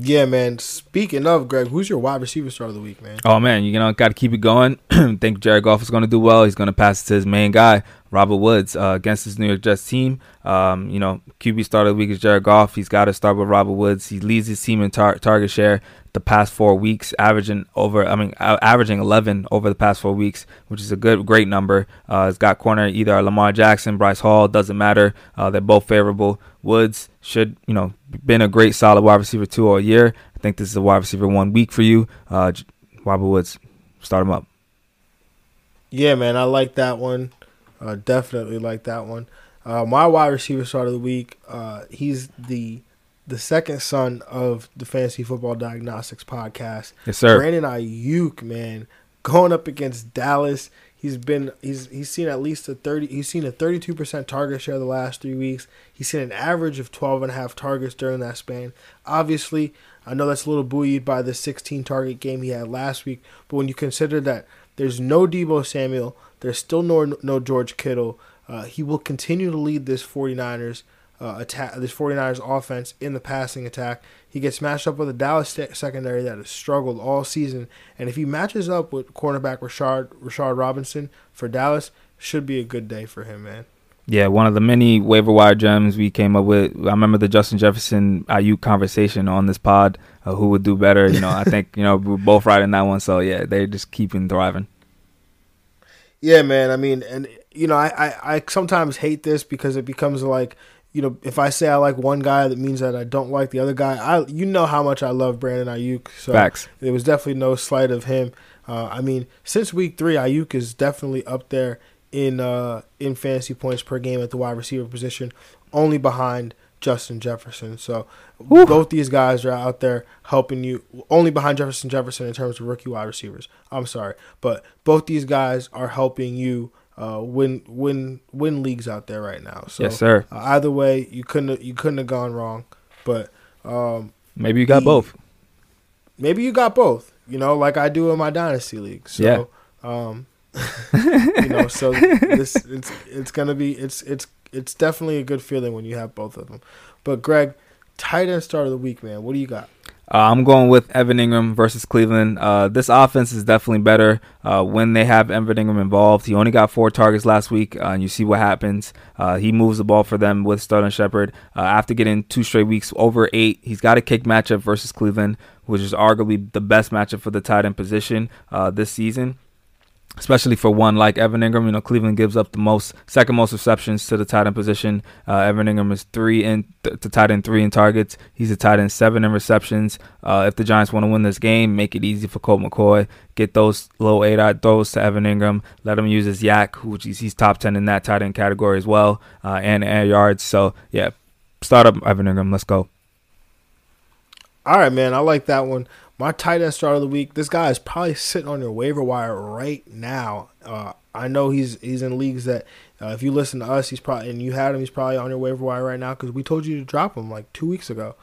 Yeah, man. Speaking of Greg, who's your wide receiver start of the week, man? Oh man, you know, got to keep it going. think Jared Goff is going to do well. He's going to pass it to his main guy, Robert Woods, uh, against his New York Jets team. Um, you know, QB start of the week is Jared Goff. He's got to start with Robert Woods. He leads his team in tar- target share the past four weeks, averaging over, I mean, averaging 11 over the past four weeks, which is a good, great number. Uh, it's got corner either Lamar Jackson, Bryce Hall, doesn't matter. Uh, they're both favorable. Woods should, you know, been a great solid wide receiver two all year. I think this is a wide receiver one week for you. Uh, Robert Woods, start him up. Yeah, man, I like that one. Uh, definitely like that one. Uh, my wide receiver start of the week. Uh, he's the the second son of the Fantasy Football Diagnostics podcast. Yes, sir. Brandon Aiyuk, man, going up against Dallas. He's been he's he's seen at least a thirty. He's seen a thirty two percent target share the last three weeks. He's seen an average of 12 and a half targets during that span. Obviously, I know that's a little buoyed by the sixteen target game he had last week. But when you consider that there's no Deebo Samuel, there's still no no George Kittle. Uh, he will continue to lead this 49ers uh, attack, this 49ers offense in the passing attack. He gets matched up with a Dallas secondary that has struggled all season, and if he matches up with cornerback Rashard Rashard Robinson for Dallas, should be a good day for him, man. Yeah, one of the many waiver wire gems we came up with. I remember the Justin Jefferson Aiyuk conversation on this pod. Uh, who would do better? You know, I think you know we're both right in that one. So yeah, they're just keeping thriving. Yeah, man. I mean, and you know, I, I, I sometimes hate this because it becomes like, you know, if I say I like one guy, that means that I don't like the other guy. I, you know how much I love Brandon Aiyuk. So Facts. It was definitely no slight of him. Uh, I mean, since week three, Aiyuk is definitely up there in uh, in fantasy points per game at the wide receiver position, only behind Justin Jefferson. So Woo. both these guys are out there helping you, only behind Jefferson Jefferson in terms of rookie wide receivers. I'm sorry, but both these guys are helping you uh, win win win leagues out there right now. So yes, sir. Uh, either way, you couldn't you couldn't have gone wrong. But um, maybe you got the, both. Maybe you got both. You know, like I do in my dynasty league. So, yeah. Um, you know, so this it's it's gonna be it's it's it's definitely a good feeling when you have both of them. But Greg, tight end start of the week, man. What do you got? Uh, I'm going with Evan Engram versus Cleveland. Uh, this offense is definitely better uh, when they have Evan Engram involved. He only got four targets last week, uh, and you see what happens. Uh, he moves the ball for them with Sterling Shepard. Uh, after getting two straight weeks over eight, he's got a kick matchup versus Cleveland, which is arguably the best matchup for the tight end position this season especially for one like Evan Engram. You know, Cleveland gives up the most, second most receptions to the tight end position. Uh, Evan Engram is three in th- to tight end three in targets. He's a tight end seven in receptions. Uh, if the Giants want to win this game, make it easy for Colt McCoy. Get those low eight out throws to Evan Engram. Let him use his yak, which he's, he's top ten in that tight end category as well, uh, and air yards. So yeah, start up Evan Engram. Let's go. All right, man. I like that one my tight end start of the week. This guy is probably sitting on your waiver wire right now. Uh, I know he's he's in leagues that uh, if you listen to us, he's probably and you had him. He's probably on your waiver wire right now because we told you to drop him like two weeks ago.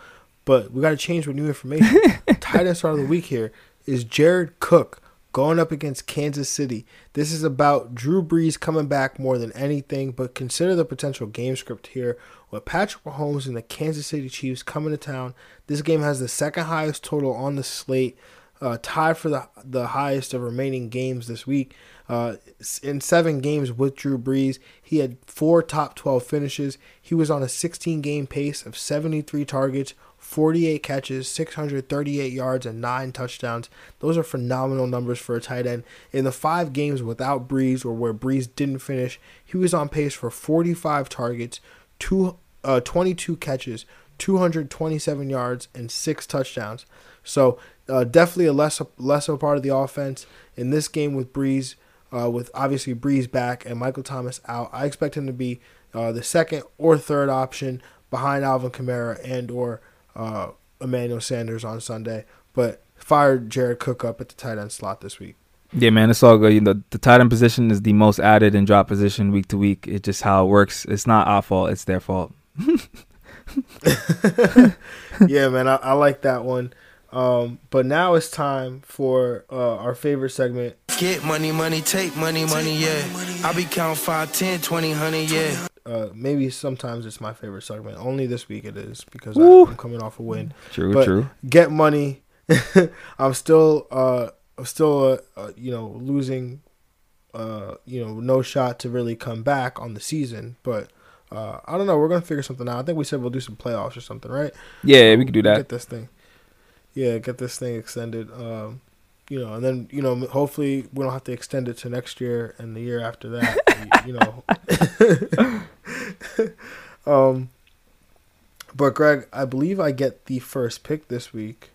But we got to change with new information. tight end start of the week here is Jared Cook going up against Kansas City. This is about Drew Brees coming back more than anything, but consider the potential game script here with Patrick Mahomes and the Kansas City Chiefs coming to town. This game has the second highest total on the slate, uh, tied for the the highest of remaining games this week. Uh, in seven games with Drew Brees, he had four top 12 finishes. He was on a 16 game pace of 73 targets, 48 catches, 638 yards, and nine touchdowns. Those are phenomenal numbers for a tight end. In the five games without Brees or where Brees didn't finish, he was on pace for 45 targets, two, uh, 22 catches, 227 yards, and six touchdowns. So uh, definitely a less lesser part of the offense in this game with Brees. Uh, with obviously Brees back and Michael Thomas out, I expect him to be uh, the second or third option behind Alvin Kamara and or uh, Emmanuel Sanders on Sunday, but fired Jared Cook up at the tight end slot this week. Yeah, man, it's all good. You know, the tight end position is the most added and drop position week to week. It's just how it works. It's not our fault. It's their fault. yeah, man, I, I, like that one. Um, but now it's time for uh, our favorite segment. Get money, money, take money, money, yeah. I be count 5, 10, 20, 100, yeah uh, maybe sometimes it's my favorite segment. Only this week it is because I, am coming off a win. True, but true. Get money. I'm still, uh, I'm still, uh, uh, you know, losing, uh, you know, no shot to really come back on the season. But uh, I don't know. We're gonna figure something out. I think we said we'll do some playoffs or something, right? Yeah, we can do that. Get this thing. Yeah, get this thing extended. Um, you know, and then you know, hopefully we don't have to extend it to next year and the year after that. you know. um, but Greg, I believe I get the first pick this week.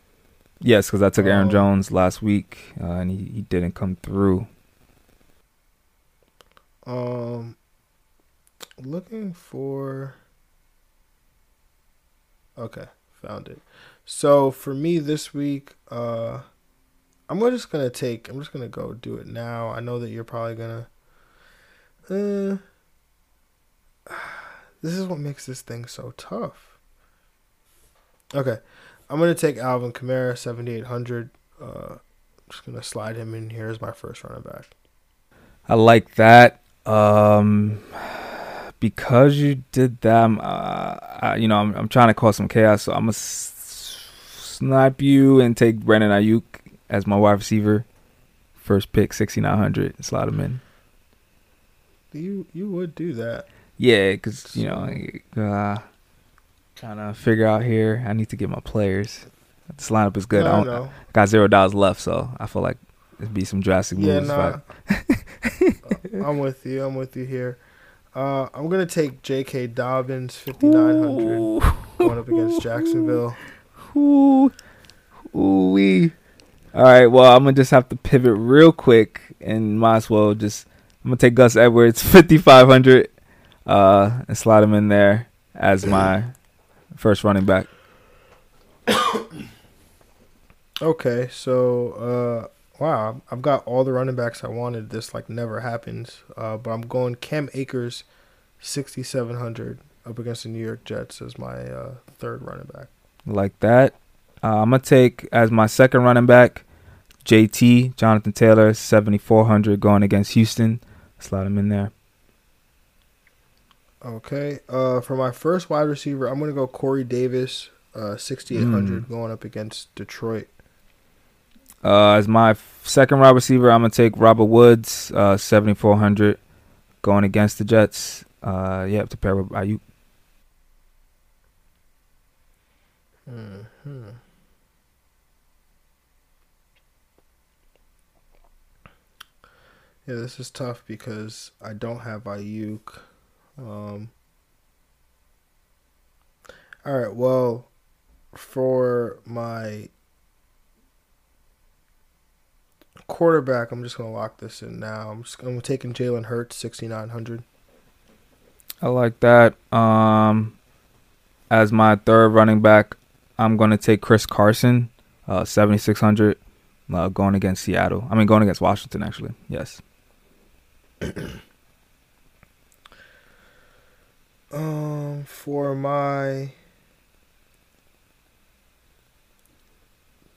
Yes, because I took Aaron um, Jones last week uh, and he, he didn't come through. Um, looking for. Okay, found it. So for me this week, uh, I'm just gonna take. I'm just gonna go do it now. I know that you're probably gonna. Uh, this is what makes this thing so tough. Okay, I'm gonna take Alvin Kamara, 7800. Uh, I'm just gonna slide him in here as my first running back. I like that. Um, because you did that, I'm, uh, I, you know, I'm, I'm trying to cause some chaos, so I'm gonna s- snipe you and take Brandon Aiyuk as my wide receiver. First pick, 6,900. Slot him in. You you would do that. Yeah, because, you know, uh, trying to figure out here. I need to get my players. This lineup is good. No, I I don't, know. got zero dollars left, so I feel like it'd be some drastic moves. if nah. I'm with you. I'm with you here. Uh, I'm gonna take J.K. Dobbins, 5,900, going up against Jacksonville. Ooh, ooh wee. All right, well, I'm gonna just have to pivot real quick, and might as well just I'm gonna take Gus Edwards, 5,500, uh, and slide him in there as my first running back. Okay, so uh, wow, I've got all the running backs I wanted. This like never happens. Uh, but I'm going Cam Akers, 6,700, up against the New York Jets as my uh, third running back. like that. Uh, I'm gonna take as my second running back, JT Jonathan Taylor, 7,400, going against Houston. Slide him in there. Okay. Uh, for my first wide receiver, I'm gonna go Corey Davis, uh, 6,800, Mm. going up against Detroit. Uh, as my f- second wide receiver, I'm gonna take Robert Woods, uh, 7,400, going against the Jets. Uh, yeah, to pair with Aiyuk. hmm Yeah, this is tough because I don't have Aiyuk. Um, all right, well, for my quarterback, I'm just gonna lock this in now. I'm just I'm taking Jalen Hurts, 6,900. I like that. Um, as my third running back, I'm gonna take Chris Carson, uh, 7,600, uh, going against Seattle. I mean, going against Washington, actually. Yes. Um, for my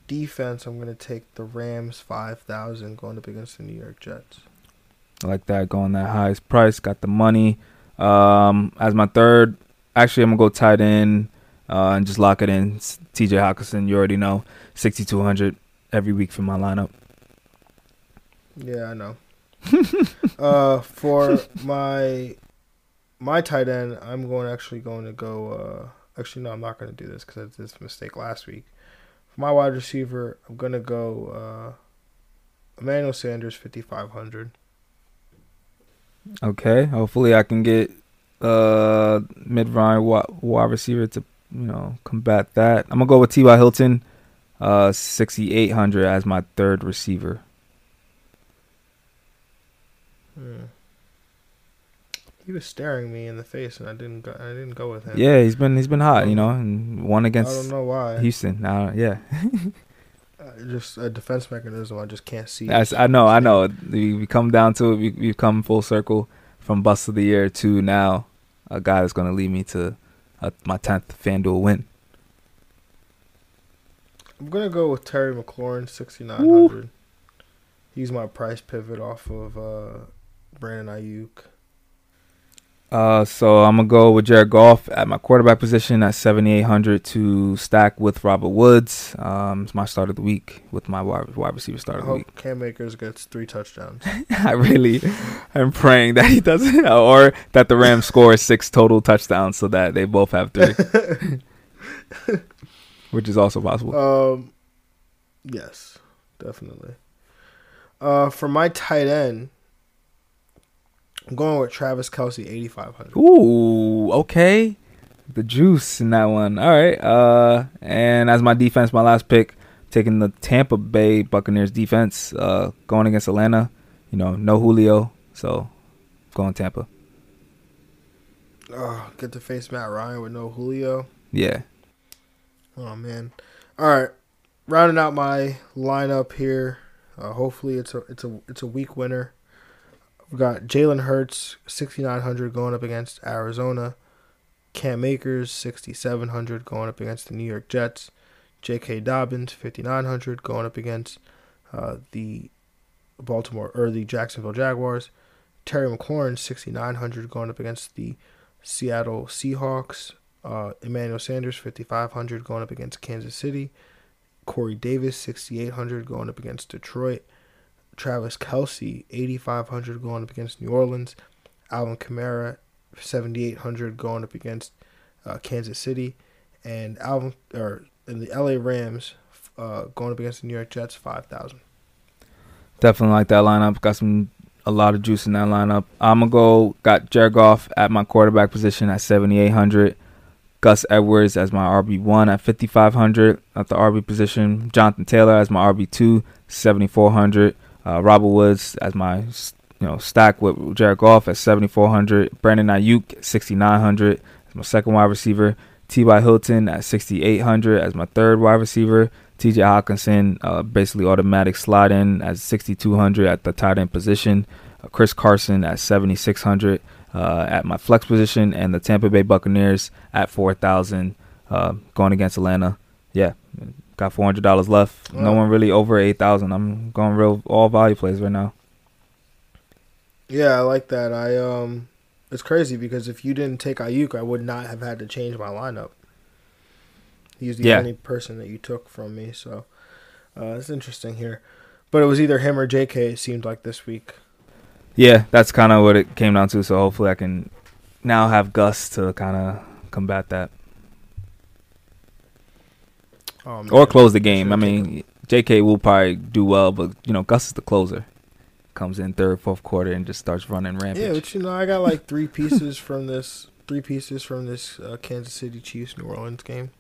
defense, I'm gonna take the Rams five thousand going up against the New York Jets. I like that going that highest price. Got the money. Um, as my third, actually, I'm gonna go tight end uh, and just lock it in. It's T.J. Hockenson, you already know, 6,200 every week for my lineup. Yeah, I know. uh, for my my tight end, I'm going actually going to go. Uh, actually, no, I'm not going to do this because I did this mistake last week. For my wide receiver, I'm going to go uh, Emmanuel Sanders, 5500. Okay, hopefully I can get uh mid round wide, wide receiver to you know combat that. I'm gonna go with T.Y. Hilton, uh 6,800 as my third receiver. Hmm. He was staring me in the face, and I didn't. Go, I didn't go with him. Yeah, he's been he's been hot, you know, and one against. I don't know why. Houston. Now, yeah, just a defense mechanism. I just can't see. That's, I know, I know. We, we come down to it. We, we've come full circle from bust of the year to now a guy that's going to lead me to uh, my tenth FanDuel win. I'm gonna go with Terry McLaurin, 6900. He's my price pivot off of uh, Brandon Aiyuk. Uh, so I'm gonna go with Jared Goff at my quarterback position at 7,800 to stack with Robert Woods. Um, it's my start of the week with my wide, wide receiver start I of the week. Cam Akers gets three touchdowns. I really am praying that he doesn't, or that the Rams score six total touchdowns so that they both have three, which is also possible. um, yes, definitely. Uh, for my tight end, I'm going with Travis Kelce, 8500. Ooh, okay. The juice in that one. All right. Uh, and as my defense, my last pick, taking the Tampa Bay Buccaneers defense, uh, going against Atlanta. You know, no Julio, so going Tampa. Oh, get to face Matt Ryan with no Julio. Yeah. Oh man. All right. Rounding out my lineup here. Uh, hopefully it's a it's a it's a weak winner. We've got Jalen Hurts, sixty nine hundred going up against Arizona. Cam Akers, sixty seven hundred going up against the New York Jets. J.K. Dobbins, fifty nine hundred going up against uh, the Baltimore or the Jacksonville Jaguars. Terry McLaurin, 6,900 going up against the Seattle Seahawks. Uh, Emmanuel Sanders, 5,500 going up against Kansas City. Corey Davis, 6,800 going up against Detroit. Travis Kelce, 8,500 going up against New Orleans. Alvin Kamara, 7,800 going up against uh, Kansas City. And Alvin, or in the LA Rams, uh, going up against the New York Jets, 5,000. Definitely like that lineup. Got some a lot of juice in that lineup. I'm gonna go. Got Jared Goff at my quarterback position at 7,800. Gus Edwards as my RB1 at 5,500 at the RB position. Jonathan Taylor as my RB2, 7,400. Uh, Robert Woods as my you know stack with Jared Goff at 7,400. Brandon Aiyuk 6,900 as my second wide receiver. T.Y. Hilton at 6,800 as my third wide receiver. T.J. Hockenson uh, basically automatic slide in at 6,200 at the tight end position. Uh, Chris Carson at 7,600 uh, at my flex position, and the Tampa Bay Buccaneers at 4,000 uh, going against Atlanta. Yeah, got $400 left. No one really over 8,000. I'm going real all value plays right now. Yeah, I like that. I um, it's crazy because if you didn't take Aiyuk, I would not have had to change my lineup. He's the Yeah. only person that you took from me, so uh, it's interesting here. But it was either him or J.K. It seemed like this week. Yeah, that's kind of what it came down to. So hopefully I can now have Gus to kind of combat that Oh, or close the game. I mean, J.K. will probably do well, but you know, Gus is the closer. Comes in third, fourth quarter and just starts running rampage. Yeah, but you know, I got like three pieces from this. Three pieces from this uh, Kansas City Chiefs New Orleans game.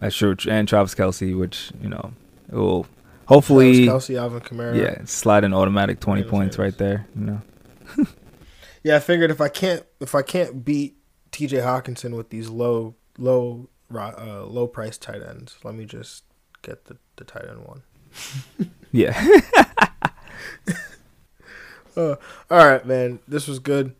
That's true. And Travis Kelce, which you know, will hopefully, Kelce, Alvin Kamara. yeah, slide an automatic twenty points right there. You know, Yeah, I figured if I can't if I can't beat T.J. Hockenson with these low low uh, low price tight ends, let me just get the the tight end one. yeah. Uh, all right, man. This was good.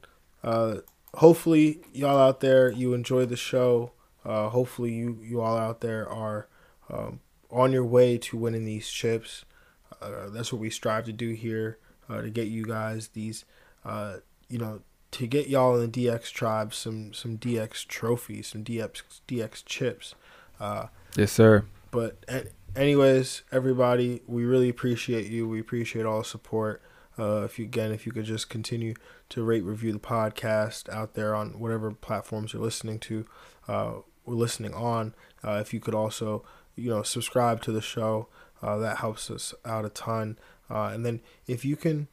Uh, hopefully, y'all out there you enjoy the show. Uh, hopefully, you you all out there are um, on your way to winning these chips. Uh, that's what we strive to do here uh, to get you guys these. Uh, you know, to get y'all in the DX tribe some some DX trophies, some DX DX chips. Uh, yes, sir. but anyways, everybody, we really appreciate you. We appreciate all the support. Uh, if you again, if you could just continue to rate, review the podcast out there on whatever platforms you're listening to, uh, we're listening on. Uh, if you could also, you know, subscribe to the show, uh, that helps us out a ton. Uh, and then if you can,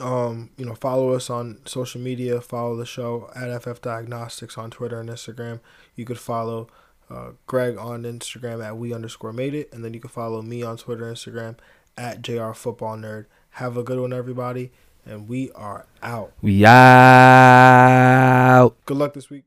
um, you know, follow us on social media, follow the show at FF Diagnostics on Twitter and Instagram. You could follow uh, Greg on Instagram at we underscore made it, and then you can follow me on Twitter and Instagram at JR Football Nerd. Have a good one, everybody, and we are out. We out. Good luck this week.